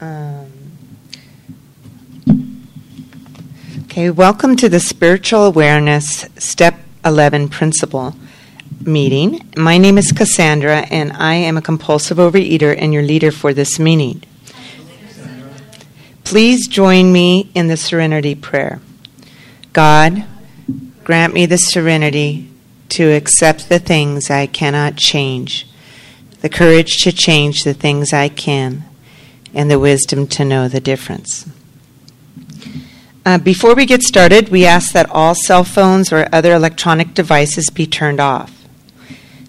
Um, okay, welcome to the Spiritual Awareness Step 11 Principle meeting. My name is Cassandra, and I am a compulsive overeater and your leader for this meeting. Please join me in the serenity prayer. God, grant me the serenity to accept the things I cannot change, the courage to change the things I can and the wisdom to know the difference. Uh, before we get started, we ask that all cell phones or other electronic devices be turned off.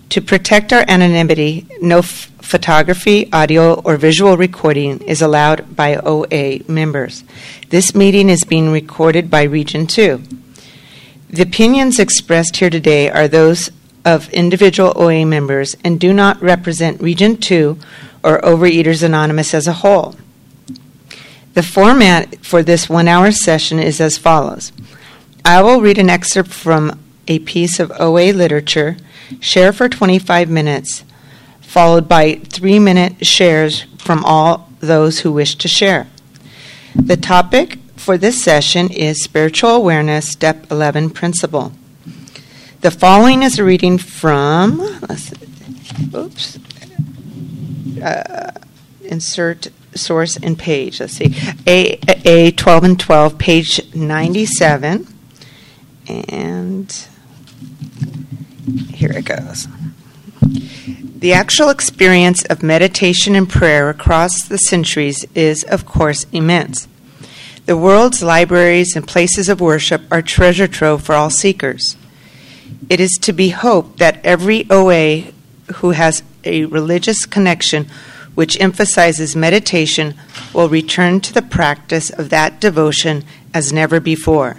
To protect our anonymity, no f- photography, audio, or visual recording is allowed by OA members. This meeting is being recorded by Region 2. The opinions expressed here today are those of individual OA members and do not represent Region 2 or Overeaters Anonymous as a whole. The format for this one hour session is as follows I will read an excerpt from a piece of OA literature, share for 25 minutes, followed by three minute shares from all those who wish to share. The topic for this session is Spiritual Awareness Step 11 Principle. The following is a reading from, oops, uh, insert source and page. Let's see, A, A 12 and 12, page 97. And here it goes. The actual experience of meditation and prayer across the centuries is, of course, immense. The world's libraries and places of worship are treasure trove for all seekers. It is to be hoped that every OA who has a religious connection which emphasizes meditation will return to the practice of that devotion as never before.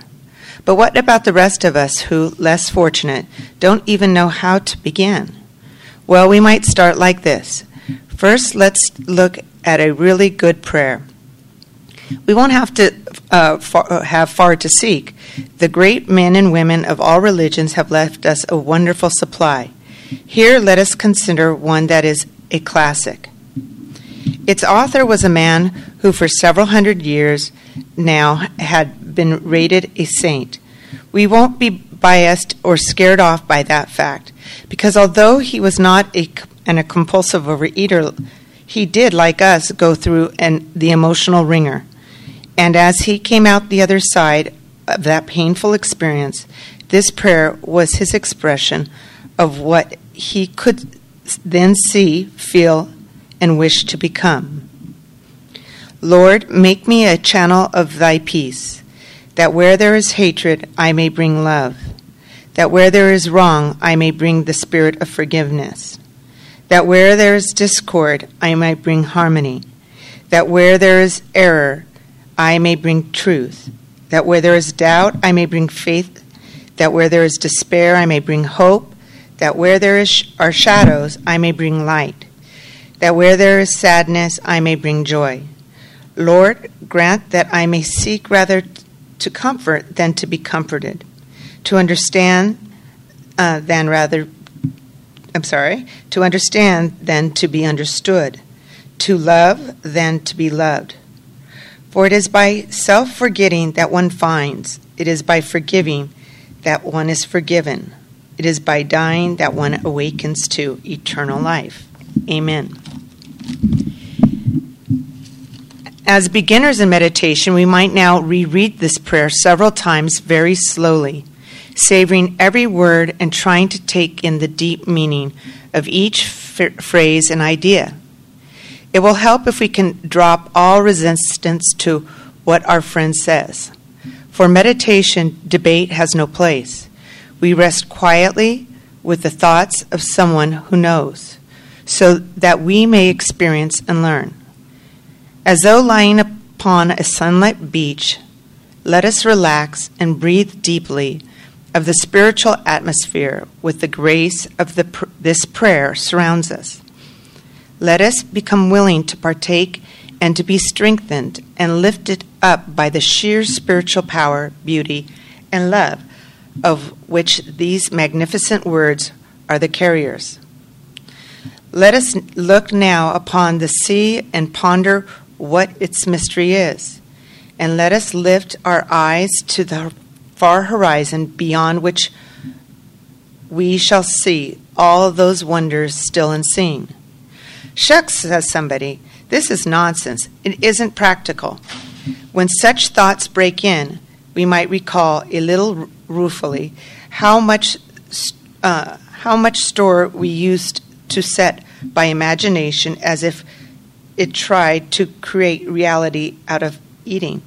But what about the rest of us who, less fortunate, don't even know how to begin? Well, we might start like this. First, let's look at a really good prayer. We won't have to uh, far, uh, have far to seek. The great men and women of all religions have left us a wonderful supply. Here, let us consider one that is a classic. Its author was a man who, for several hundred years now, had been rated a saint. We won't be biased or scared off by that fact, because although he was not a, and a compulsive overeater, he did, like us, go through an, the emotional wringer. And as he came out the other side of that painful experience, this prayer was his expression of what he could then see, feel, and wish to become. Lord, make me a channel of thy peace, that where there is hatred, I may bring love, that where there is wrong, I may bring the spirit of forgiveness, that where there is discord, I may bring harmony, that where there is error, I may bring truth, that where there is doubt, I may bring faith, that where there is despair, I may bring hope, that where there is, are shadows, I may bring light, that where there is sadness, I may bring joy. Lord, grant that I may seek rather to comfort than to be comforted, to understand uh, than rather, I'm sorry, to understand than to be understood, to love than to be loved. For it is by self forgetting that one finds, it is by forgiving that one is forgiven. It is by dying that one awakens to eternal life. Amen. As beginners in meditation, we might now reread this prayer several times very slowly, savoring every word and trying to take in the deep meaning of each f- phrase and idea. It will help if we can drop all resistance to what our friend says. For meditation, debate has no place. We rest quietly with the thoughts of someone who knows, so that we may experience and learn. As though lying upon a sunlit beach, let us relax and breathe deeply of the spiritual atmosphere with the grace of the, pr- this prayer surrounds us. Let us become willing to partake and to be strengthened and lifted up by the sheer spiritual power, beauty, and love of which these magnificent words are the carriers. Let us look now upon the sea and ponder what its mystery is, and let us lift our eyes to the far horizon beyond which we shall see all those wonders still unseen. Shucks, says somebody, this is nonsense. It isn't practical. When such thoughts break in, we might recall a little ruefully how much uh, how much store we used to set by imagination as if it tried to create reality out of eating.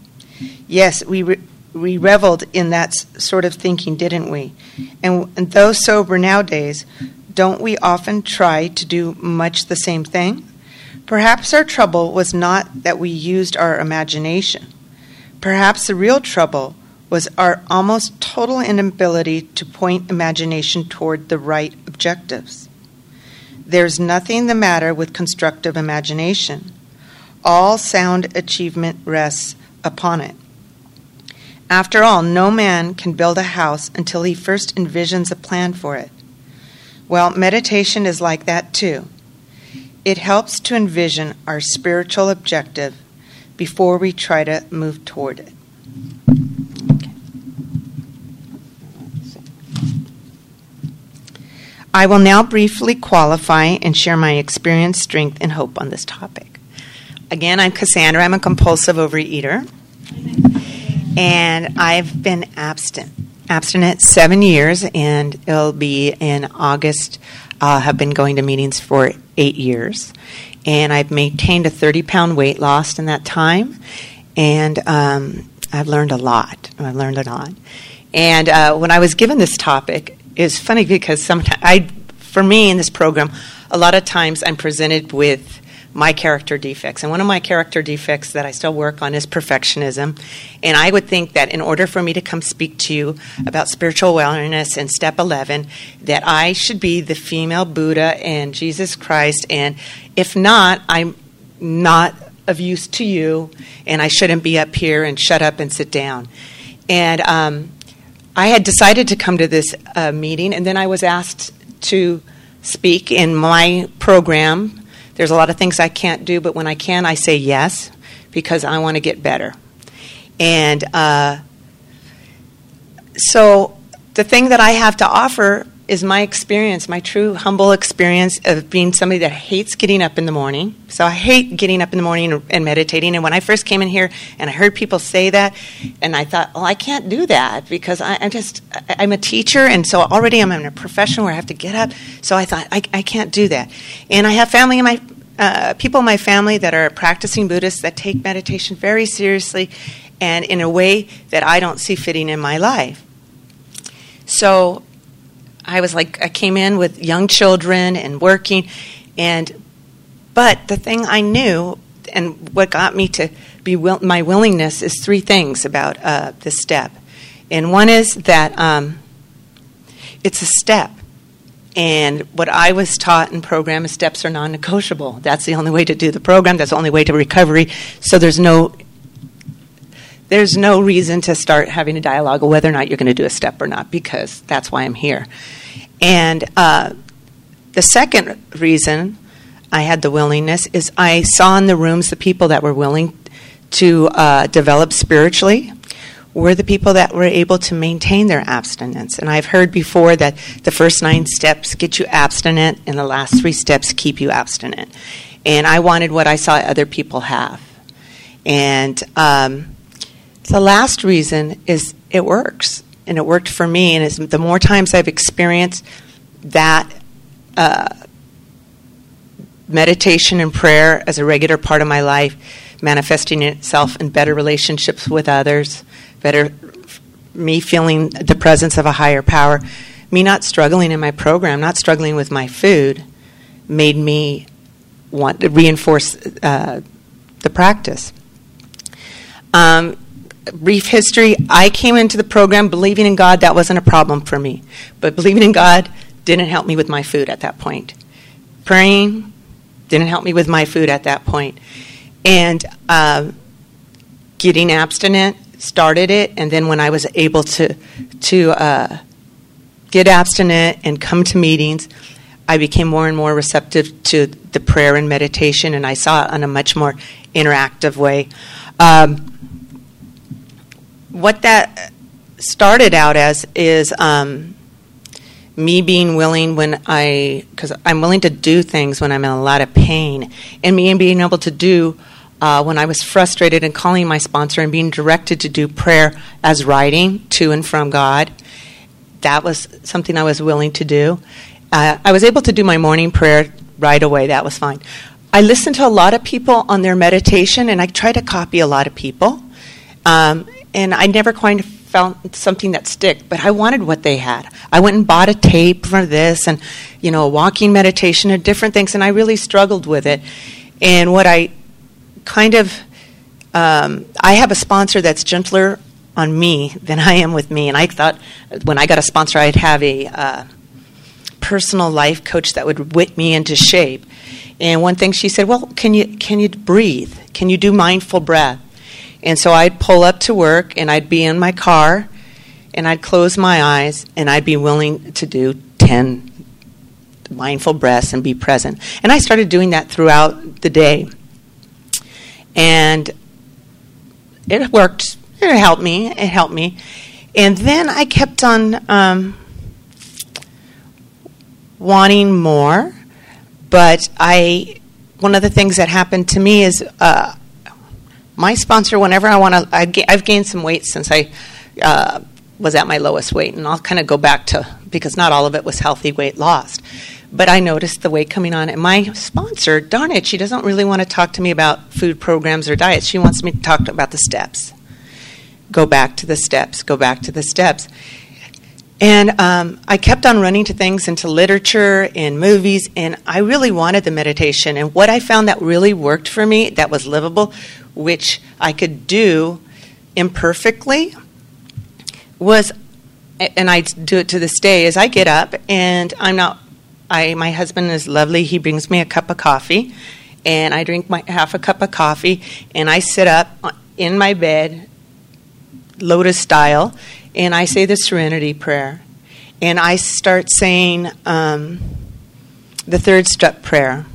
Yes, we re- we reveled in that sort of thinking, didn't we? And, and though sober nowadays, don't we often try to do much the same thing? Perhaps our trouble was not that we used our imagination. Perhaps the real trouble was our almost total inability to point imagination toward the right objectives. There's nothing the matter with constructive imagination. All sound achievement rests upon it. After all, no man can build a house until he first envisions a plan for it. Well, meditation is like that too. It helps to envision our spiritual objective before we try to move toward it. I will now briefly qualify and share my experience, strength, and hope on this topic. Again, I'm Cassandra. I'm a compulsive overeater, and I've been abstinent abstinent seven years, and it'll be in August. I uh, have been going to meetings for eight years, and I've maintained a 30 pound weight loss in that time, and um, I've learned a lot. I've learned a lot. And uh, when I was given this topic, it's funny because sometimes I, for me in this program, a lot of times I'm presented with my character defects. And one of my character defects that I still work on is perfectionism. And I would think that in order for me to come speak to you about spiritual wellness and step 11, that I should be the female Buddha and Jesus Christ. And if not, I'm not of use to you, and I shouldn't be up here and shut up and sit down. And um, I had decided to come to this uh, meeting, and then I was asked to speak in my program there's a lot of things I can't do, but when I can, I say yes because I want to get better. And uh, so the thing that I have to offer is my experience, my true humble experience of being somebody that hates getting up in the morning. So I hate getting up in the morning and meditating. And when I first came in here and I heard people say that, and I thought, well, I can't do that because I, am just, I'm a teacher, and so already I'm in a profession where I have to get up. So I thought, I, I can't do that. And I have family in my, uh, people in my family that are practicing Buddhists that take meditation very seriously and in a way that I don't see fitting in my life. So I was like, I came in with young children and working, and but the thing I knew and what got me to be will, my willingness is three things about uh, this step, and one is that um, it's a step. And what I was taught in program is steps are non-negotiable. That's the only way to do the program. That's the only way to recovery. So there's no there's no reason to start having a dialogue of whether or not you're going to do a step or not because that's why I'm here. And uh, the second reason I had the willingness is I saw in the rooms the people that were willing to uh, develop spiritually were the people that were able to maintain their abstinence. And I've heard before that the first nine steps get you abstinent, and the last three steps keep you abstinent. And I wanted what I saw other people have. And um, the last reason is it works, and it worked for me. And the more times I've experienced that uh, meditation and prayer as a regular part of my life, manifesting itself in better relationships with others, better me feeling the presence of a higher power, me not struggling in my program, not struggling with my food, made me want to reinforce uh, the practice. Um, brief history I came into the program believing in God, that wasn't a problem for me. But believing in God didn't help me with my food at that point. Praying didn't help me with my food at that point. And uh, getting abstinent started it. And then when I was able to, to uh, get abstinent and come to meetings, I became more and more receptive to the prayer and meditation, and I saw it on a much more interactive way. Um, what that started out as is um, me being willing when I, because I'm willing to do things when I'm in a lot of pain, and me being able to do uh, when I was frustrated and calling my sponsor and being directed to do prayer as writing to and from God. That was something I was willing to do. Uh, I was able to do my morning prayer right away. That was fine. I listened to a lot of people on their meditation, and I try to copy a lot of people. Um, and I never quite found something that stick, but I wanted what they had. I went and bought a tape for this, and you know, walking meditation and different things, and I really struggled with it. And what I kind of, um, I have a sponsor that's gentler on me than I am with me, and I thought when I got a sponsor, I'd have a uh, personal life coach that would whip me into shape. And one thing she said, "Well, can you can you breathe? Can you do mindful breath?" And so I'd pull up to work and I'd be in my car and I'd close my eyes and I'd be willing to do 10 mindful breaths and be present. And I started doing that throughout the day. And it worked. It helped me. It helped me. And then I kept on um, wanting more. But I, one of the things that happened to me is uh, my sponsor, whenever I want to, I've gained some weight since I uh, was at my lowest weight, and I'll kind of go back to because not all of it was healthy weight lost. But I noticed the weight coming on, and my sponsor, darn it, she doesn't really want to talk to me about food programs or diets. She wants me to talk about the steps. Go back to the steps, go back to the steps. And um, I kept on running to things into literature and movies, and I really wanted the meditation. And what I found that really worked for me, that was livable, which I could do imperfectly, was, and I do it to this day, is I get up and I'm not, I my husband is lovely. He brings me a cup of coffee, and I drink my half a cup of coffee, and I sit up in my bed, lotus style, and I say the Serenity Prayer, and I start saying um, the third step prayer,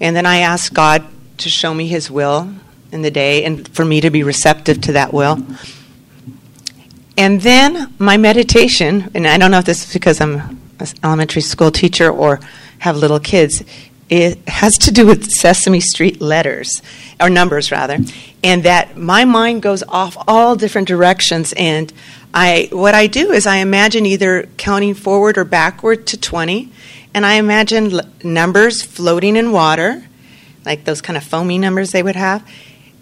and then I ask God to show me His will in the day and for me to be receptive to that will. And then my meditation, and I don't know if this is because I'm an elementary school teacher or have little kids, it has to do with Sesame Street letters, or numbers rather, and that my mind goes off all different directions. And I, what I do is I imagine either counting forward or backward to 20, and I imagine numbers floating in water, like those kind of foamy numbers they would have,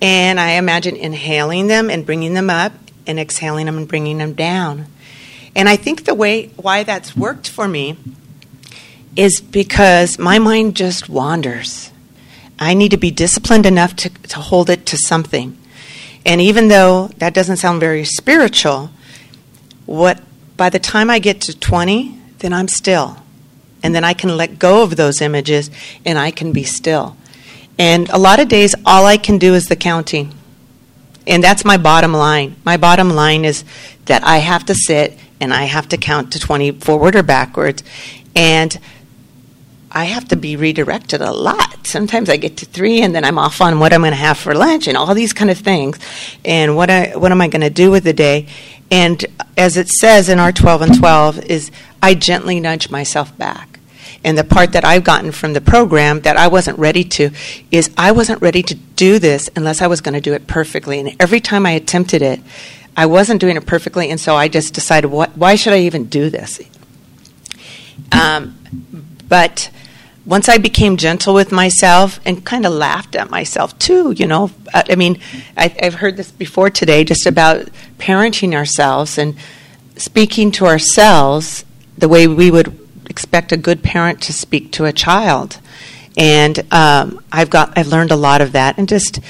and I imagine inhaling them and bringing them up and exhaling them and bringing them down. And I think the way why that's worked for me is because my mind just wanders. I need to be disciplined enough to, to hold it to something. And even though that doesn't sound very spiritual, what by the time I get to 20, then I'm still. And then I can let go of those images and I can be still. And a lot of days, all I can do is the counting. And that's my bottom line. My bottom line is that I have to sit and I have to count to 20 forward or backwards. And I have to be redirected a lot. Sometimes I get to three and then I'm off on what I'm going to have for lunch and all these kind of things. And what, I, what am I going to do with the day? And as it says in our 12 and 12, is I gently nudge myself back. And the part that I've gotten from the program that I wasn't ready to is I wasn't ready to do this unless I was going to do it perfectly. And every time I attempted it, I wasn't doing it perfectly. And so I just decided, what, why should I even do this? Um, but once I became gentle with myself and kind of laughed at myself too, you know, I, mean, I, have heard this before today just about parenting ourselves and speaking to ourselves the way we would expect a good parent to speak to a child. And um, I've got I've learned a lot of that, and just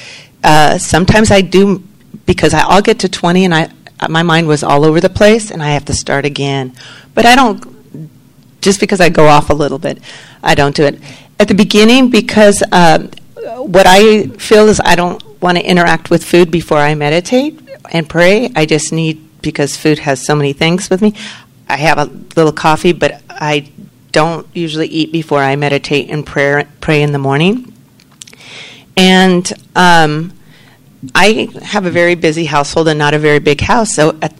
uh, sometimes I do because I, I'll get to twenty and I my mind was all over the place, and I have to start again. But I don't just because I go off a little bit, I don't do it at the beginning because um, what I feel is I don't want to interact with food before I meditate and pray. I just need because food has so many things with me. I have a little coffee, but I don't usually eat before I meditate and prayer, pray in the morning. And um, I have a very busy household and not a very big house. So at,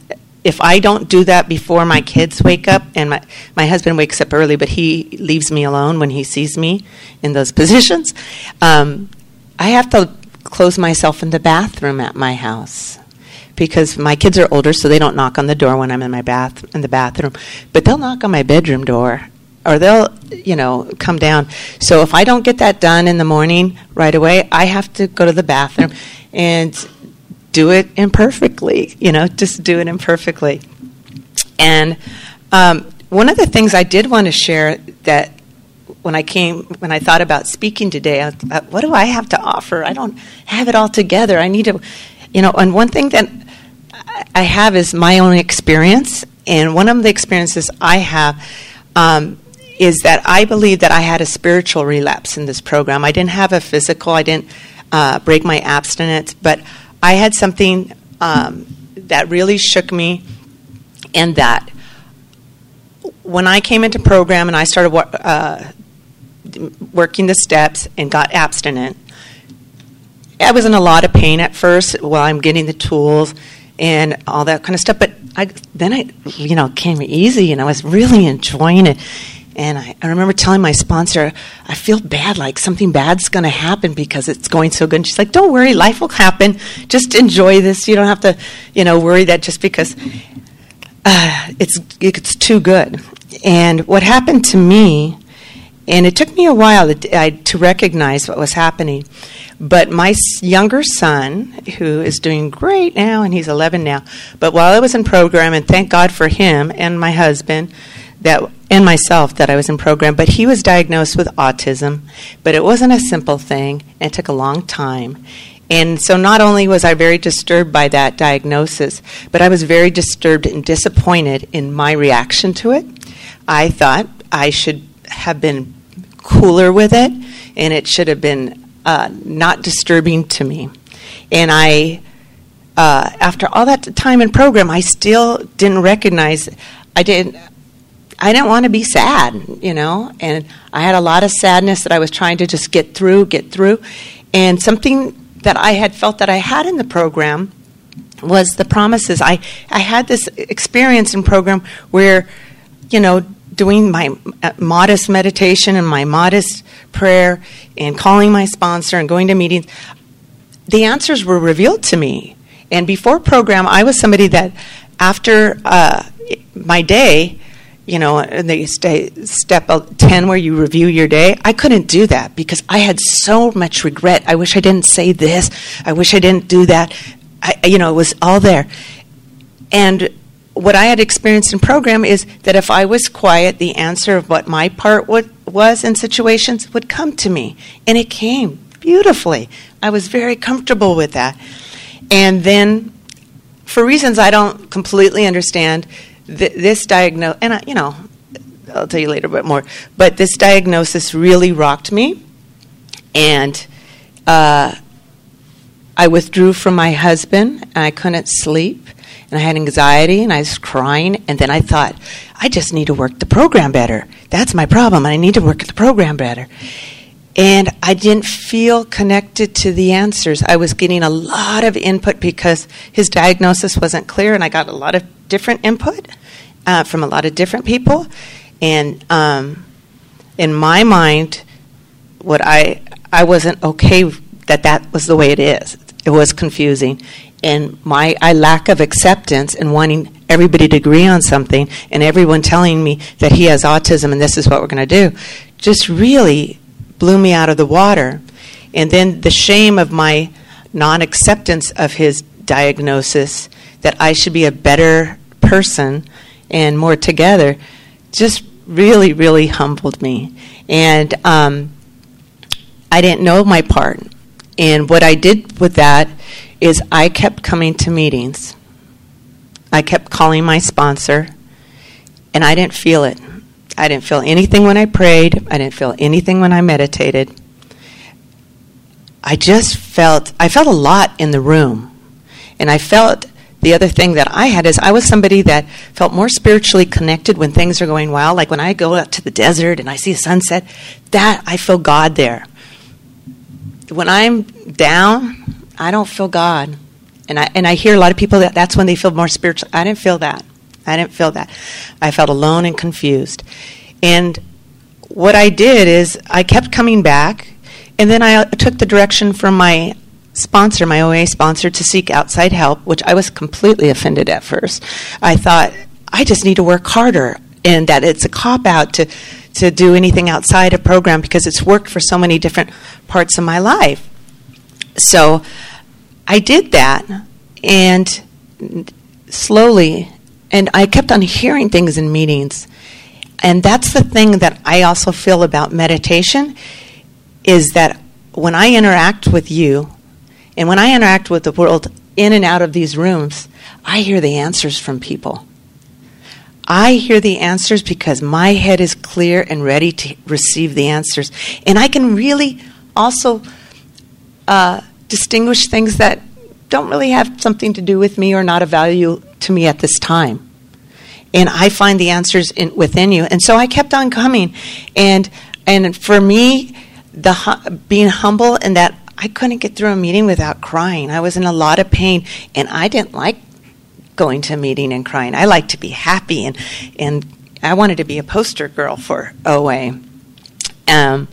if I don't do that before my kids wake up, and my, my husband wakes up early, but he leaves me alone when he sees me in those positions, um, I have to close myself in the bathroom at my house because my kids are older, so they don't knock on the door when I'm in my bath in the bathroom, but they'll knock on my bedroom door or they'll you know come down. So if I don't get that done in the morning right away, I have to go to the bathroom and do it imperfectly. You know, just do it imperfectly. And um, one of the things I did want to share that when I came, when I thought about speaking today, I thought, what do I have to offer? I don't have it all together. I need to, you know, and one thing that I have is my own experience. And one of the experiences I have um, is that I believe that I had a spiritual relapse in this program. I didn't have a physical, I didn't uh, break my abstinence, but I had something um, that really shook me, and that when I came into program and I started uh, working the steps and got abstinent. I was in a lot of pain at first while I'm getting the tools and all that kind of stuff. But I, then it, you know, came easy, and I was really enjoying it. And I, I remember telling my sponsor, I feel bad, like something bad's going to happen because it's going so good. And she's like, Don't worry, life will happen. Just enjoy this. You don't have to, you know, worry that just because uh, it's it's too good. And what happened to me and it took me a while to, to recognize what was happening. But my younger son, who is doing great now, and he's 11 now, but while I was in program, and thank God for him and my husband, that and myself that I was in program, but he was diagnosed with autism. But it wasn't a simple thing, and it took a long time. And so not only was I very disturbed by that diagnosis, but I was very disturbed and disappointed in my reaction to it. I thought I should have been cooler with it, and it should have been uh, not disturbing to me. And I, uh, after all that time in program, I still didn't recognize. I didn't. I didn't want to be sad, you know, and I had a lot of sadness that I was trying to just get through, get through, and something that I had felt that I had in the program was the promises. I I had this experience in program where, you know, doing my uh, modest meditation and my modest prayer and calling my sponsor and going to meetings, the answers were revealed to me. And before program, I was somebody that after uh, my day, you know, they stay step 10 where you review your day. I couldn't do that because I had so much regret. I wish I didn't say this. I wish I didn't do that. I, you know, it was all there. And what I had experienced in program is that if I was quiet, the answer of what my part would, was in situations would come to me. And it came beautifully. I was very comfortable with that. And then, for reasons I don't completely understand, th- this diagnosis, and I, you know, I'll tell you later a bit more, but this diagnosis really rocked me. And uh, I withdrew from my husband, and I couldn't sleep and I had anxiety and I was crying. And then I thought, I just need to work the program better. That's my problem. I need to work the program better. And I didn't feel connected to the answers. I was getting a lot of input because his diagnosis wasn't clear, and I got a lot of different input uh, from a lot of different people. And um, in my mind, what I I wasn't okay that that was the way it is. It was confusing, and my I lack of acceptance and wanting everybody to agree on something and everyone telling me that he has autism and this is what we're going to do just really blew me out of the water. And then the shame of my non-acceptance of his diagnosis that I should be a better person and more together just really really humbled me. And um, I didn't know my part. And what I did with that is I kept coming to meetings. I kept calling my sponsor, and I didn't feel it. I didn't feel anything when I prayed. I didn't feel anything when I meditated. I just felt, I felt a lot in the room. And I felt the other thing that I had is I was somebody that felt more spiritually connected when things are going well. Like when I go out to the desert and I see a sunset, that I feel God there. when I'm down, I don't feel God. And I, and I hear a lot of people that that's when they feel more spiritual. I didn't feel that. I didn't feel that. I felt alone and confused. And what I did is I kept coming back, and then I uh, took the direction from my sponsor, my OA sponsor, to seek outside help, which I was completely offended at first. I thought, I just need to work harder, and that it's a cop out to, to do anything outside a program because it's worked for so many different parts of my life. So I did that, and slowly, and I kept on hearing things in meetings. And that's the thing that I also feel about meditation is that when I interact with you and when I interact with the world in and out of these rooms, I hear the answers from people. I hear the answers because my head is clear and ready to receive the answers. And I can really also uh, distinguish things that don't really have something to do with me or not of value to me at this time. And I find the answers in, within you. And so I kept on coming. And, and for me, the being humble and that I couldn't get through a meeting without crying. I was in a lot of pain, and I didn't like going to a meeting and crying. I like to be happy, and and I wanted to be a poster girl for OA. Um,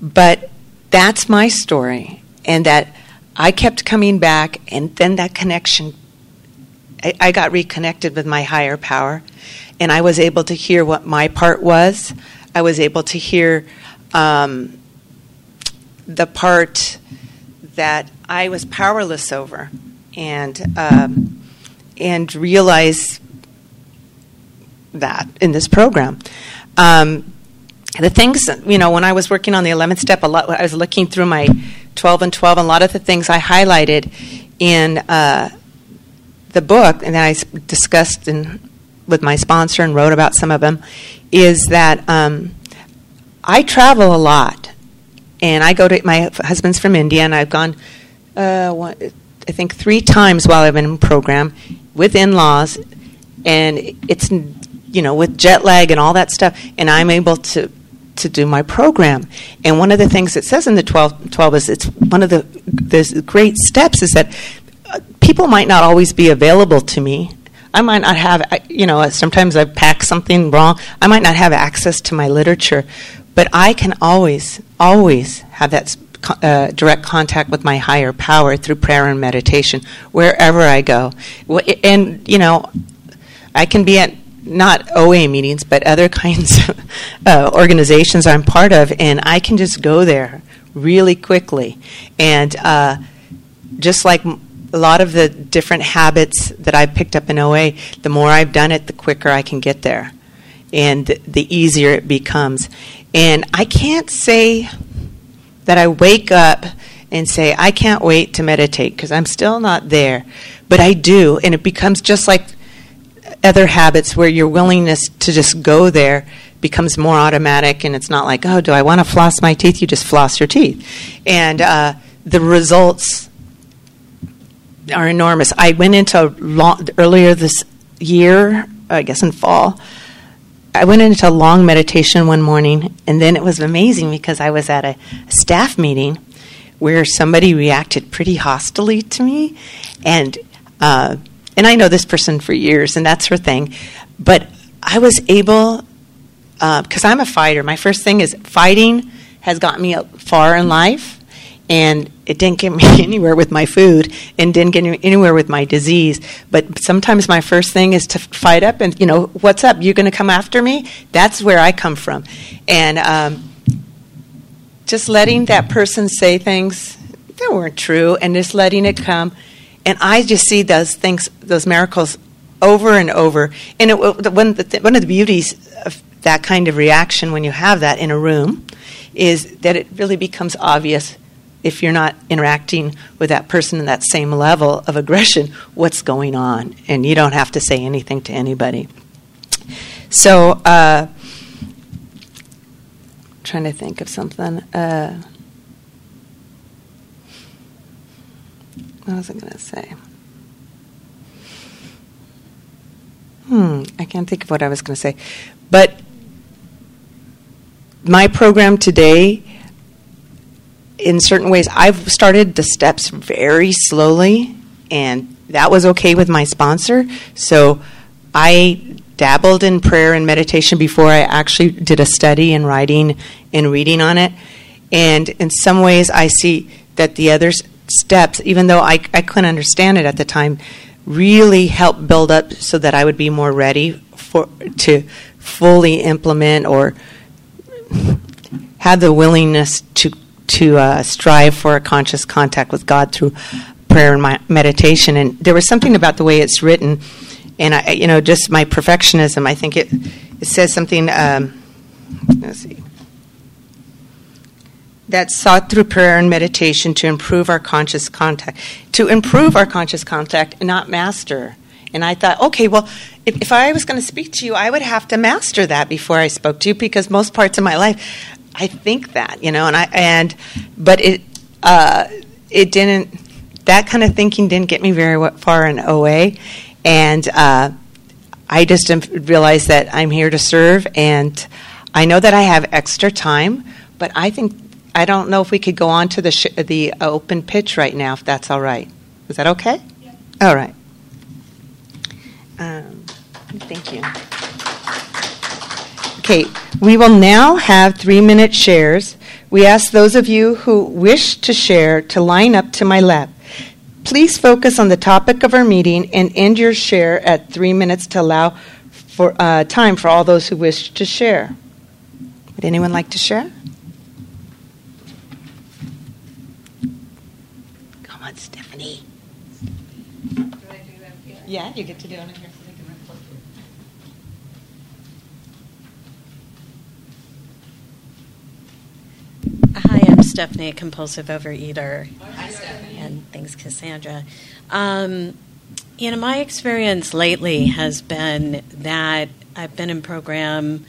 but that's my story, and that I kept coming back, and then that connection. I, I got reconnected with my higher power, and I was able to hear what my part was. I was able to hear um, the part that I was powerless over, and um, and realize that in this program. Um, the things, you know, when I was working on the 11th step, a lot, I was looking through my 12 and 12, and a lot of the things I highlighted in uh, the book, and I discussed in, with my sponsor and wrote about some of them, is that um, I travel a lot and I go to my husband's from India, and I've gone, uh, one, I think three times while I've been in program with in-laws, and it's you know with jet lag and all that stuff, and I'm able to to do my program. And one of the things it says in the 12, 12 is it's one of the the great steps is that uh, people might not always be available to me. I might not have, you know, sometimes I pack something wrong. I might not have access to my literature, but I can always, always have that uh, direct contact with my higher power through prayer and meditation wherever I go. And, you know, I can be at not OA meetings, but other kinds of uh, organizations I'm part of, and I can just go there really quickly. And uh, just like a lot of the different habits that I've picked up in OA, the more I've done it, the quicker I can get there. And the easier it becomes. And I can't say that I wake up and say, I can't wait to meditate because I'm still not there. But I do. And it becomes just like other habits where your willingness to just go there becomes more automatic and it's not like, oh, do I want to floss my teeth? You just floss your teeth. And uh, the results are enormous. I went into long, earlier this year, I guess in fall, I went into long meditation one morning, and then it was amazing because I was at a staff meeting where somebody reacted pretty hostily to me, and uh, and I know this person for years, and that's her thing, but I was able because uh, I'm a fighter. My first thing is fighting has gotten me far in life and it didn't get me anywhere with my food and didn't get me anywhere with my disease. But sometimes my first thing is to fight up and you know what's up? You're going to come after me? That's where i come from. And um, just letting that person say things that weren't true and just letting it come and i just see those things those miracles over and over and it, one, of the, one of the beauties of that kind of reaction when you have that in a room is that it really becomes obvious if you're not interacting with that person in that same level of aggression, what's going on? And you don't have to say anything to anybody. So, uh, trying to think of something. Uh, what was I going to say? Hmm, I can't think of what I was going to say. But my program today in certain ways, I've started the steps very slowly, and that was okay with my sponsor. So I dabbled in prayer and meditation before I actually did a study and writing and reading on it. And in some ways, I see that the other steps, even though I, I couldn't understand it at the time, really helped build up so that I would be more ready for to fully implement or have the willingness to to uh, strive for a conscious contact with God through prayer and my meditation. And there was something about the way it's written, and I, you know, just my perfectionism. I think it it says something. Um, let's see. That sought through prayer and meditation to improve our conscious contact, to improve our conscious contact, not master. And I thought, okay, well, if, if I was going to speak to you, I would have to master that before I spoke to you because most parts of my life, I think that, you know, and I and but it uh, it didn't. That kind of thinking didn't get me very far in OA, and uh, I just realized that I'm here to serve, and I know that I have extra time, but I think I don't know if we could go on to the sh- the open pitch right now, if that's all right. Is that okay? Yeah. All right. Um, thank you. Okay, we will now have three minute shares. We ask those of you who wish to share to line up to my left. Please focus on the topic of our meeting and end your share at three minutes to allow for uh, time for all those who wish to share. Would anyone like to share? Come on, Stephanie. Yeah, you get to do it in here. Hi, I'm Stephanie, a compulsive overeater. Hi, Stephanie. And thanks, Cassandra. Um, you know, my experience lately has been that I've been in program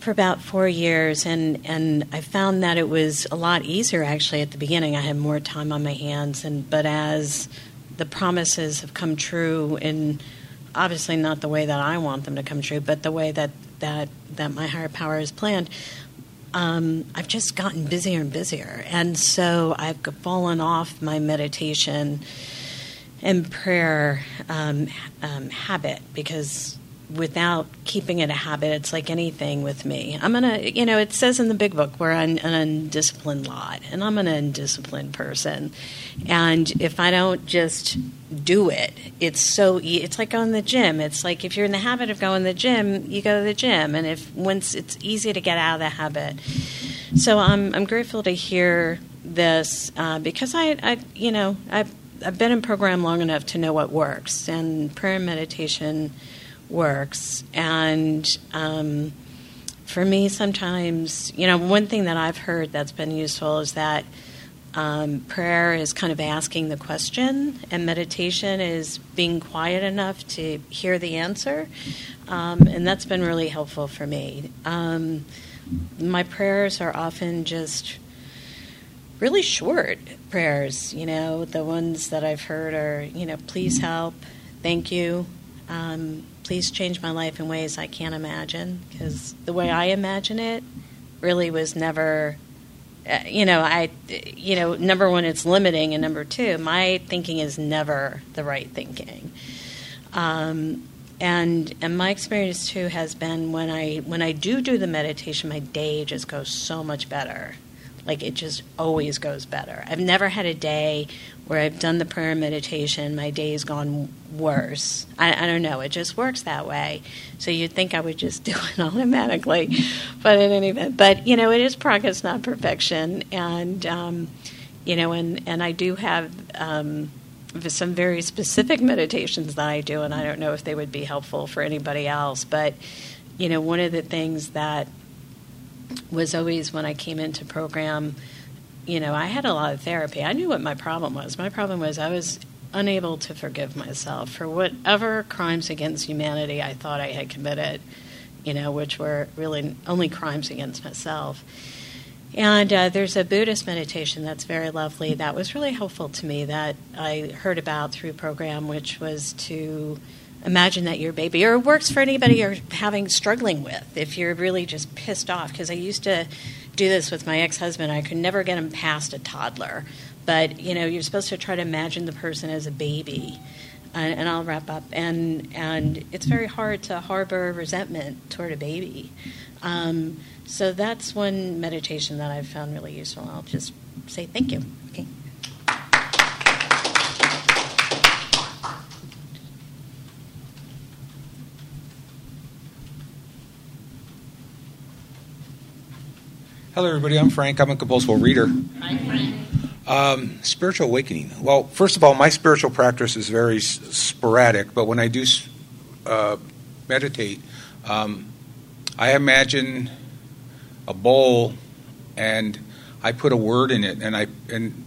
for about four years, and, and I found that it was a lot easier actually at the beginning. I had more time on my hands, and but as the promises have come true, in obviously not the way that I want them to come true, but the way that that that my higher power has planned, um, I've just gotten busier and busier. And so I've fallen off my meditation and prayer um, um, habit because without keeping it a habit, it's like anything with me. I'm gonna, you know, it says in the big book we're an, an undisciplined lot, and I'm an undisciplined person. And if I don't just do it, it's so. It's like going to the gym. It's like if you're in the habit of going to the gym, you go to the gym, and if once it's easy to get out of the habit. So I'm I'm grateful to hear this uh, because I, I, you know, I've I've been in program long enough to know what works, and prayer and meditation works. And um, for me, sometimes, you know, one thing that I've heard that's been useful is that um, prayer is kind of asking the question, and meditation is being quiet enough to hear the answer. Um, and that's been really helpful for me. Um, my prayers are often just really short prayers. You know, the ones that I've heard are, you know, please help, thank you, um, please change my life in ways I can't imagine because the way I imagine it really was never uh, you know I you know number one it's limiting and number two my thinking is never the right thinking. Um, and and my experience too has been when I when I do do the meditation my day just goes so much better like it just always goes better. I've never had a day where I've done the prayer and meditation, my day's gone worse. I, I, don't know. It just works that way. So you'd think I would just do it automatically, but in any event, but you know, it is progress, not perfection, and um, you know, and and I do have. Um, some very specific meditations that I do, and I don't know if they would be helpful for anybody else. But you know, one of the things that was always when I came into program, you know, I had a lot of therapy. I knew what my problem was. My problem was I was unable to forgive myself for whatever crimes against humanity I thought I had committed, you know, which were really only crimes against myself. And uh, there's a Buddhist meditation that's very lovely that was really helpful to me that I heard about through program, which was to imagine that your baby, or it works for anybody you're having struggling with if you're really just pissed off. Because I used to do this with my ex-husband. I could never get him past a toddler, but you know, you're supposed to try to imagine the person as a baby. And, and I'll wrap up. And and it's very hard to harbor resentment toward a baby. Um, so that's one meditation that I've found really useful. I'll just say thank you. Okay. Hello, everybody. I'm Frank. I'm a compulsive reader. Hi, Frank. Um, spiritual awakening. Well, first of all, my spiritual practice is very s- sporadic, but when I do uh, meditate, um, I imagine a bowl and I put a word in it, and I and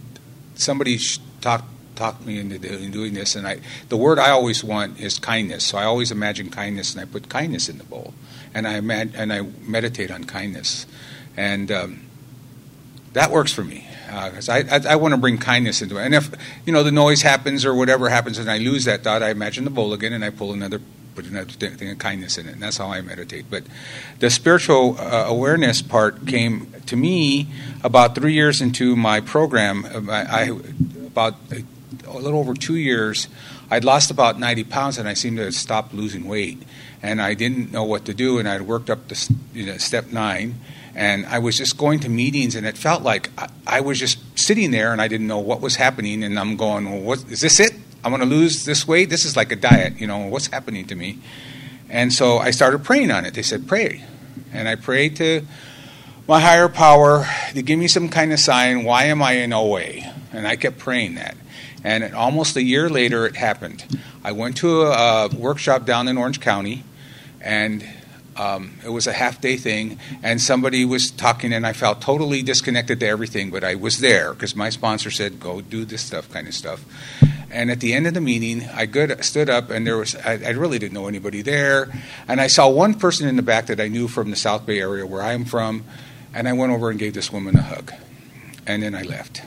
somebody talked talked me into doing this, and I the word I always want is kindness. So I always imagine kindness, and I put kindness in the bowl, and I imag- and I meditate on kindness and um, that works for me because uh, I, I, I want to bring kindness into it. And if you know the noise happens or whatever happens, and I lose that thought, I imagine the bowl again, and I pull another put another thing of kindness in it, and that's how I meditate. But the spiritual uh, awareness part came to me about three years into my program. Uh, I, I about a, little over two years. I'd lost about 90 pounds and I seemed to stopped losing weight. And I didn't know what to do, and I'd worked up to you know, step nine and I was just going to meetings, and it felt like I, I was just sitting there, and I didn't know what was happening. And I'm going, well, what, is this it? I'm going to lose this weight? This is like a diet, you know, what's happening to me? And so I started praying on it. They said, pray. And I prayed to my higher power to give me some kind of sign. Why am I in OA? And I kept praying that. And almost a year later, it happened. I went to a, a workshop down in Orange County, and um, it was a half day thing, and somebody was talking, and I felt totally disconnected to everything, but I was there because my sponsor said, "Go do this stuff," kind of stuff. And at the end of the meeting, I good, stood up, and there was I, I, really didn't know anybody there, and I saw one person in the back that I knew from the South Bay area where I'm from, and I went over and gave this woman a hug, and then I left.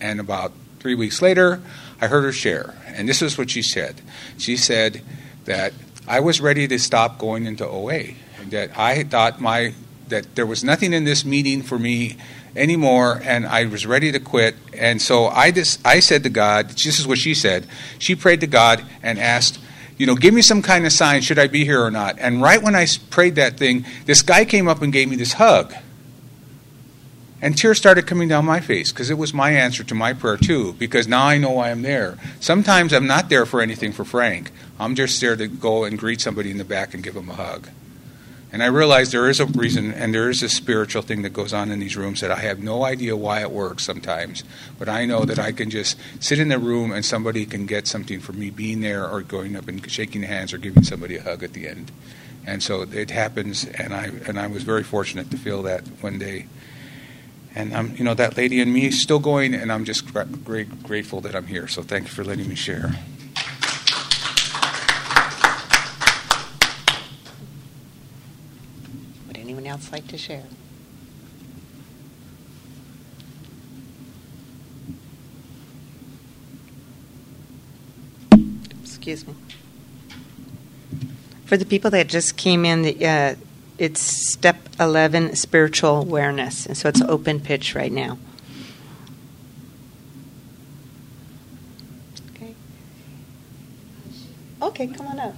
And about three weeks later, I heard her share, and this is what she said. She said that I was ready to stop going into OA. That I thought my that there was nothing in this meeting for me anymore, and I was ready to quit. And so I just I said to God, this is what she said. She prayed to God and asked, you know, give me some kind of sign. Should I be here or not? And right when I prayed that thing, this guy came up and gave me this hug. And tears started coming down my face because it was my answer to my prayer, too, because now I know I am there. Sometimes I'm not there for anything for Frank. I'm just there to go and greet somebody in the back and give them a hug. And I realize there is a reason and there is a spiritual thing that goes on in these rooms that I have no idea why it works sometimes. But I know that I can just sit in the room and somebody can get something from me being there or going up and shaking hands or giving somebody a hug at the end. And so it happens, and I, and I was very fortunate to feel that one day and I'm, you know, that lady and me is still going, and I'm just great, grateful that I'm here. So thank you for letting me share. Would anyone else like to share? Excuse me. For the people that just came in, the, uh, it's step 11 spiritual awareness. And so it's open pitch right now. Okay. Okay come on up.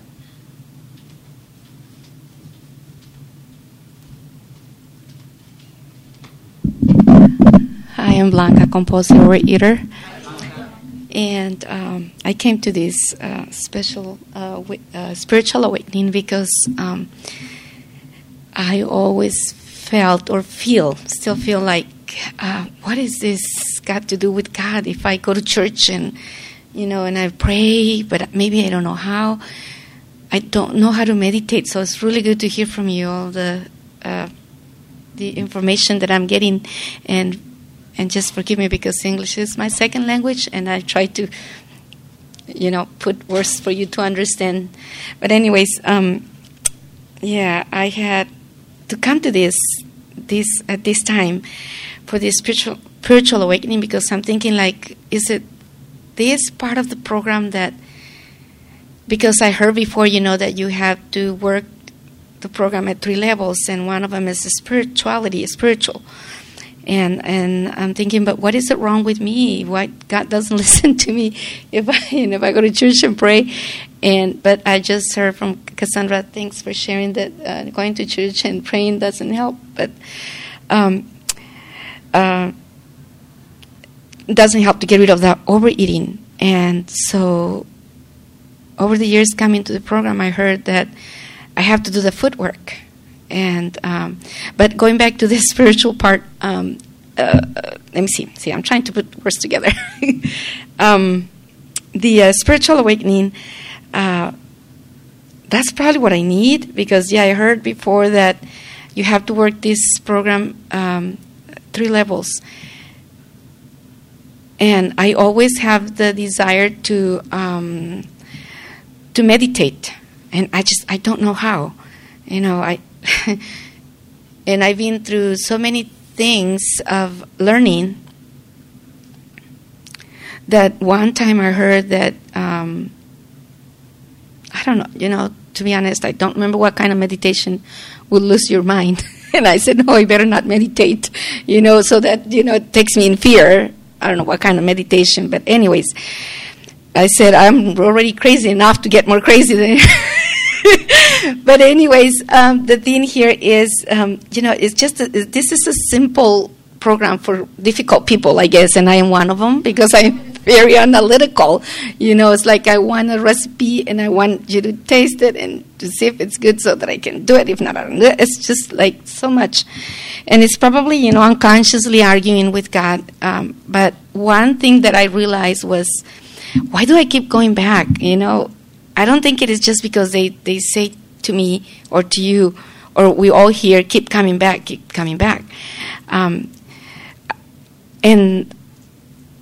Hi, I'm Blanca, compulsive overeater. And um, I came to this uh, special uh, uh, spiritual awakening because um, I always felt or feel, still feel like, uh, what is this got to do with God? If I go to church and, you know, and I pray, but maybe I don't know how. I don't know how to meditate, so it's really good to hear from you all the uh, the information that I'm getting, and and just forgive me because English is my second language, and I try to, you know, put words for you to understand. But anyways, um, yeah, I had to come to this this at this time for this spiritual spiritual awakening because I'm thinking like is it this part of the program that because I heard before you know that you have to work the program at three levels, and one of them is spirituality, spiritual. And and I'm thinking, but what is it wrong with me? Why God doesn't listen to me if I if I go to church and pray? And but I just heard from Cassandra. Thanks for sharing that uh, going to church and praying doesn't help, but um, uh, doesn't help to get rid of that overeating. And so, over the years coming to the program, I heard that I have to do the footwork. And um, but going back to the spiritual part, um, uh, let me see. See, I'm trying to put words together. um, the uh, spiritual awakening. Uh, that's probably what I need because yeah, I heard before that you have to work this program um, three levels, and I always have the desire to um, to meditate, and I just I don't know how, you know I, and I've been through so many things of learning that one time I heard that um, I don't know, you know, to be honest, I don't remember what kind of meditation will lose your mind. and I said, no, I better not meditate, you know, so that, you know, it takes me in fear. I don't know what kind of meditation, but anyways, I said, I'm already crazy enough to get more crazy than. but anyways, um, the thing here is, um, you know, it's just a, this is a simple program for difficult people, I guess, and I am one of them because I'm very analytical. You know, it's like I want a recipe and I want you to taste it and to see if it's good so that I can do it. If not, I. It's just like so much. And it's probably, you know, unconsciously arguing with God. Um, but one thing that I realized was, why do I keep going back? You know, I don't think it is just because they, they say to me or to you, or we all here, keep coming back, keep coming back. Um, and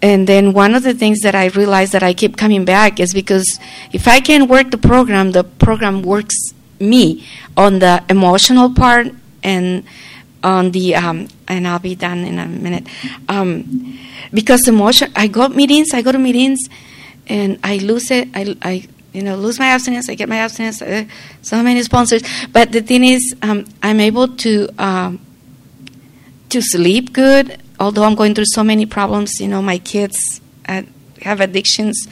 and then one of the things that I realized that I keep coming back is because if I can work the program, the program works me on the emotional part and on the um, and I'll be done in a minute. Um, because emotion, I go meetings, I go to meetings, and I lose it. I, I you know lose my abstinence. I get my abstinence. Uh, so many sponsors, but the thing is, um, I'm able to um, to sleep good although I'm going through so many problems, you know, my kids uh, have addictions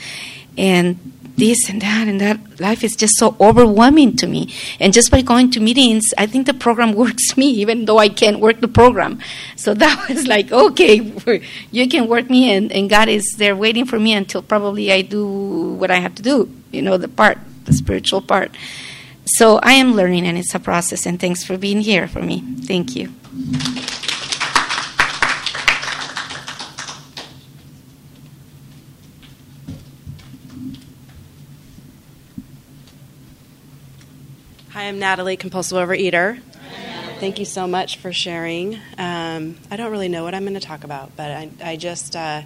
and this and that and that. Life is just so overwhelming to me. And just by going to meetings, I think the program works me, even though I can't work the program. So that was like, okay, you can work me, and, and God is there waiting for me until probably I do what I have to do, you know, the part, the spiritual part. So I am learning, and it's a process. And thanks for being here for me. Thank you. Hi, I'm Natalie, compulsive overeater. Thank you so much for sharing. Um, I don't really know what I'm going to talk about, but I, I just uh,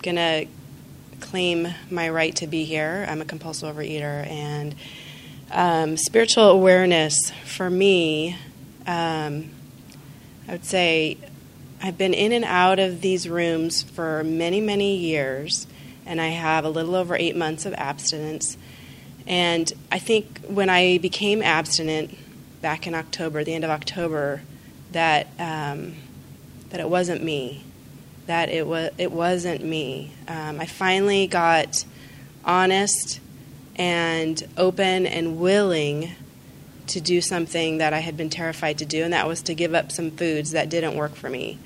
going to claim my right to be here. I'm a compulsive overeater, and um, spiritual awareness for me, um, I would say, I've been in and out of these rooms for many, many years, and I have a little over eight months of abstinence. And I think when I became abstinent back in October, the end of October, that um, that it wasn't me, that it was it wasn't me. Um, I finally got honest and open and willing to do something that I had been terrified to do, and that was to give up some foods that didn't work for me.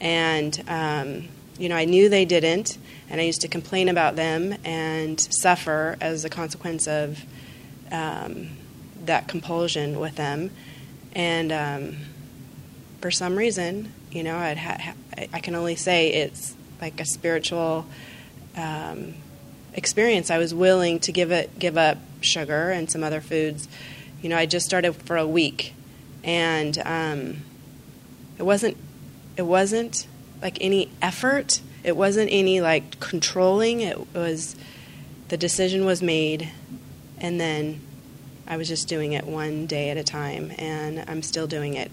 And um, you know, I knew they didn't, and I used to complain about them and suffer as a consequence of um, that compulsion with them. And um, for some reason, you know, I'd ha- I can only say it's like a spiritual um, experience. I was willing to give it, give up sugar and some other foods. You know, I just started for a week, and um, it wasn't, it wasn't like any effort it wasn't any like controlling. It was the decision was made, and then I was just doing it one day at a time, and I'm still doing it.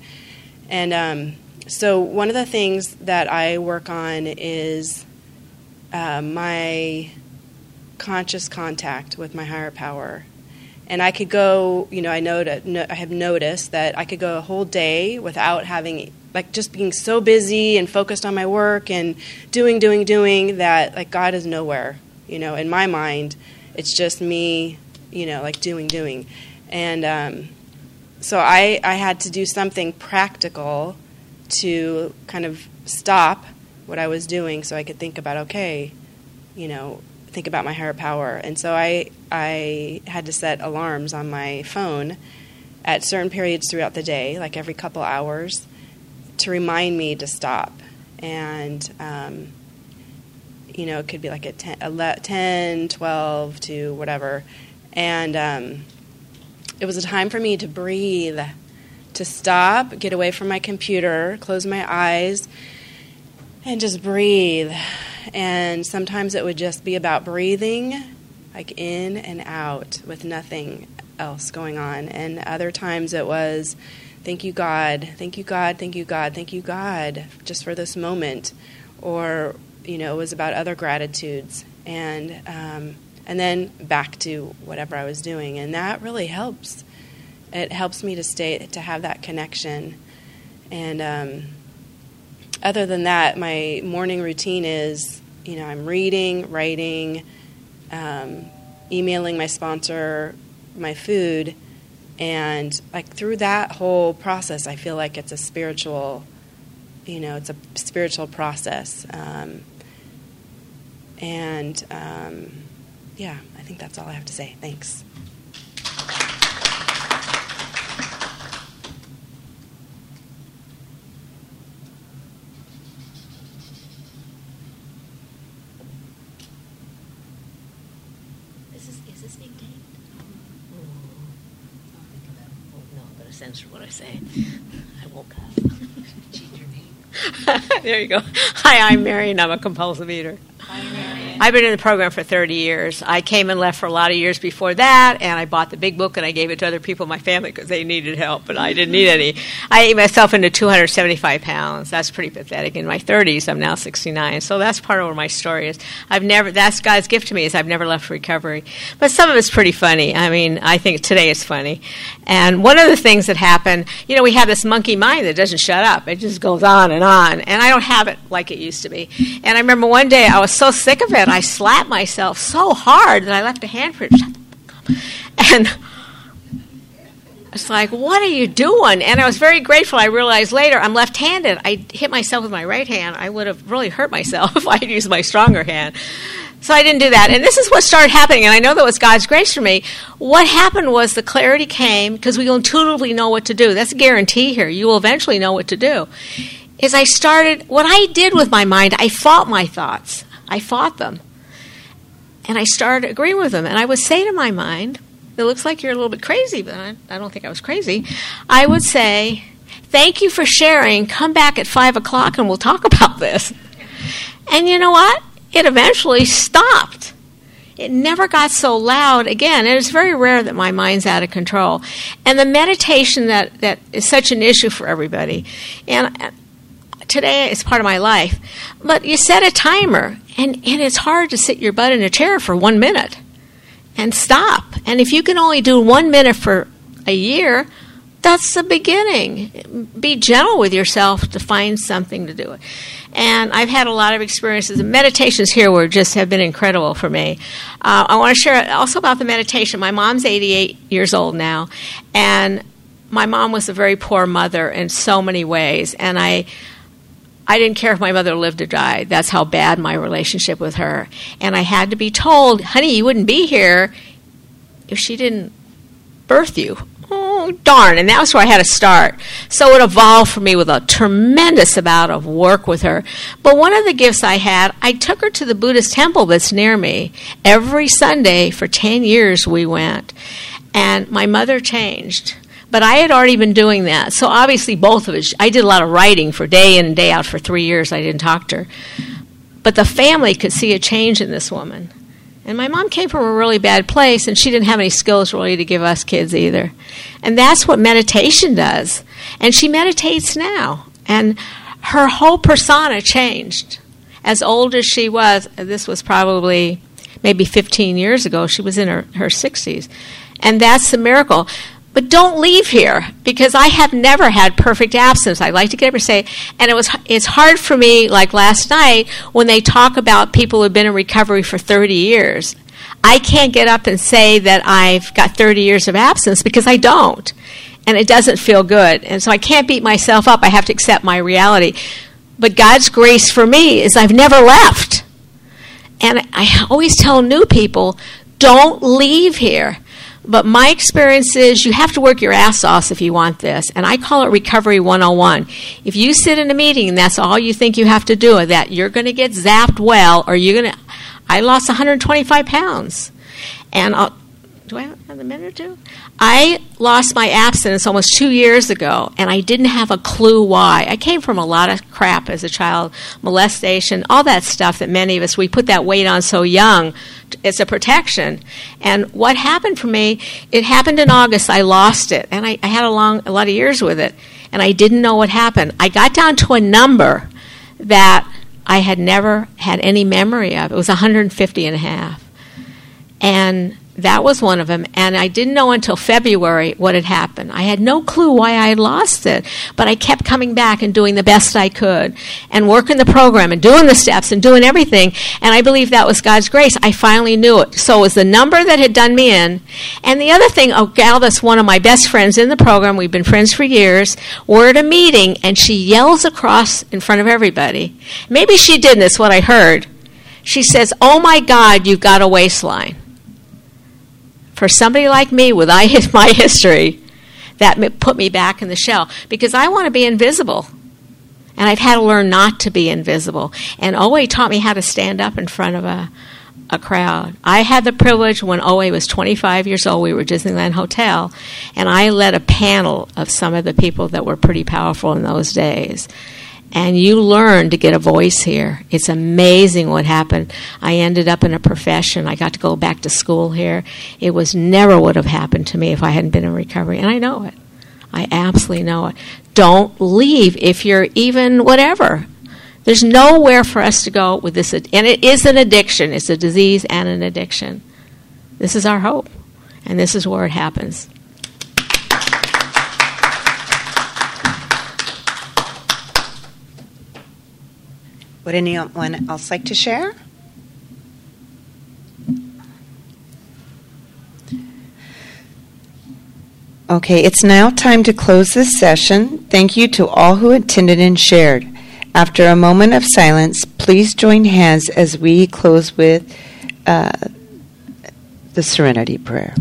And um, so, one of the things that I work on is uh, my conscious contact with my higher power. And I could go, you know, I know no, I have noticed that I could go a whole day without having like just being so busy and focused on my work and doing, doing, doing that like God is nowhere. You know, in my mind, it's just me, you know, like doing, doing, and um, so I I had to do something practical to kind of stop what I was doing so I could think about okay, you know, think about my higher power. And so I I had to set alarms on my phone at certain periods throughout the day, like every couple hours, to remind me to stop. And, um, you know, it could be like at 10, 11, 10 12 to whatever. And um, it was a time for me to breathe, to stop, get away from my computer, close my eyes, and just breathe. And sometimes it would just be about breathing, like in and out, with nothing else going on. And other times it was, thank you, God, thank you, God, thank you, God, thank you, God, just for this moment. Or, you know, it was about other gratitudes. And, um, and then back to whatever I was doing. And that really helps. It helps me to stay, to have that connection. And, um, other than that, my morning routine is, you know, I'm reading, writing, um, emailing my sponsor my food, and like through that whole process, I feel like it's a spiritual, you know, it's a spiritual process. Um, and um, yeah, I think that's all I have to say. Thanks. Is this, is this being taped? Oh, I'll think about it. Oh, no, I'm going to censor what I say. I won't cut. Change your name. there you go. Hi, I'm Mary, and I'm a compulsive eater. Hi, Marion. I've been in the program for 30 years. I came and left for a lot of years before that, and I bought the big book and I gave it to other people in my family because they needed help, but I didn't need any. I ate myself into 275 pounds. That's pretty pathetic. In my 30s, I'm now 69, so that's part of what my story is. I've never. That's God's gift to me is I've never left recovery, but some of it's pretty funny. I mean, I think today is funny. And one of the things that happened, you know, we have this monkey mind that doesn't shut up. It just goes on and on, and I don't have it like it used to be. And I remember one day I was so sick of it. I slapped myself so hard that I left a handprint. And it's like, what are you doing? And I was very grateful. I realized later I'm left handed. I hit myself with my right hand. I would have really hurt myself if I had used my stronger hand. So I didn't do that. And this is what started happening. And I know that was God's grace for me. What happened was the clarity came because we intuitively know what to do. That's a guarantee here. You will eventually know what to do. Is I started, what I did with my mind, I fought my thoughts. I fought them. And I started agreeing with them. And I would say to my mind, it looks like you're a little bit crazy, but I, I don't think I was crazy. I would say, Thank you for sharing. Come back at 5 o'clock and we'll talk about this. And you know what? It eventually stopped. It never got so loud again. It is very rare that my mind's out of control. And the meditation that, that is such an issue for everybody. And today is part of my life. But you set a timer, and, and it's hard to sit your butt in a chair for one minute and stop. And if you can only do one minute for a year, that's the beginning. Be gentle with yourself to find something to do it. And I've had a lot of experiences. The meditations here were just have been incredible for me. Uh, I want to share also about the meditation. My mom's 88 years old now, and my mom was a very poor mother in so many ways. And I I didn't care if my mother lived or died. That's how bad my relationship with her. And I had to be told, honey, you wouldn't be here if she didn't birth you. Oh, darn. And that was where I had to start. So it evolved for me with a tremendous amount of work with her. But one of the gifts I had, I took her to the Buddhist temple that's near me. Every Sunday for 10 years we went. And my mother changed but I had already been doing that. So obviously, both of us, I did a lot of writing for day in and day out for three years. I didn't talk to her. But the family could see a change in this woman. And my mom came from a really bad place, and she didn't have any skills really to give us kids either. And that's what meditation does. And she meditates now. And her whole persona changed. As old as she was, this was probably maybe 15 years ago, she was in her, her 60s And that's the miracle. But don't leave here because I have never had perfect absence. I like to get up and say, and it was it's hard for me. Like last night when they talk about people who've been in recovery for 30 years, I can't get up and say that I've got 30 years of absence because I don't, and it doesn't feel good. And so I can't beat myself up. I have to accept my reality. But God's grace for me is I've never left. And I always tell new people, don't leave here. But my experience is you have to work your ass off if you want this. And I call it Recovery 101. If you sit in a meeting and that's all you think you have to do, that you're going to get zapped well, or you're going to. I lost 125 pounds. And I'll, do I have a minute or two? I lost my abstinence almost two years ago, and I didn't have a clue why. I came from a lot of crap as a child, molestation, all that stuff that many of us, we put that weight on so young. It's a protection. And what happened for me, it happened in August. I lost it, and I, I had a, long, a lot of years with it, and I didn't know what happened. I got down to a number that I had never had any memory of. It was 150 and a half. And that was one of them. And I didn't know until February what had happened. I had no clue why I had lost it, but I kept coming back and doing the best I could and working the program and doing the steps and doing everything. And I believe that was God's grace. I finally knew it. So it was the number that had done me in. And the other thing, a gal that's one of my best friends in the program, we've been friends for years, we're at a meeting and she yells across in front of everybody. Maybe she didn't, that's what I heard. She says, Oh my God, you've got a waistline for somebody like me with my history, that put me back in the shell because I want to be invisible. And I've had to learn not to be invisible. And OA taught me how to stand up in front of a, a crowd. I had the privilege when OA was 25 years old, we were at Disneyland Hotel, and I led a panel of some of the people that were pretty powerful in those days and you learn to get a voice here. It's amazing what happened. I ended up in a profession. I got to go back to school here. It was never would have happened to me if I hadn't been in recovery, and I know it. I absolutely know it. Don't leave if you're even whatever. There's nowhere for us to go with this, and it is an addiction. It's a disease and an addiction. This is our hope, and this is where it happens. Would anyone else like to share? Okay, it's now time to close this session. Thank you to all who attended and shared. After a moment of silence, please join hands as we close with uh, the Serenity Prayer.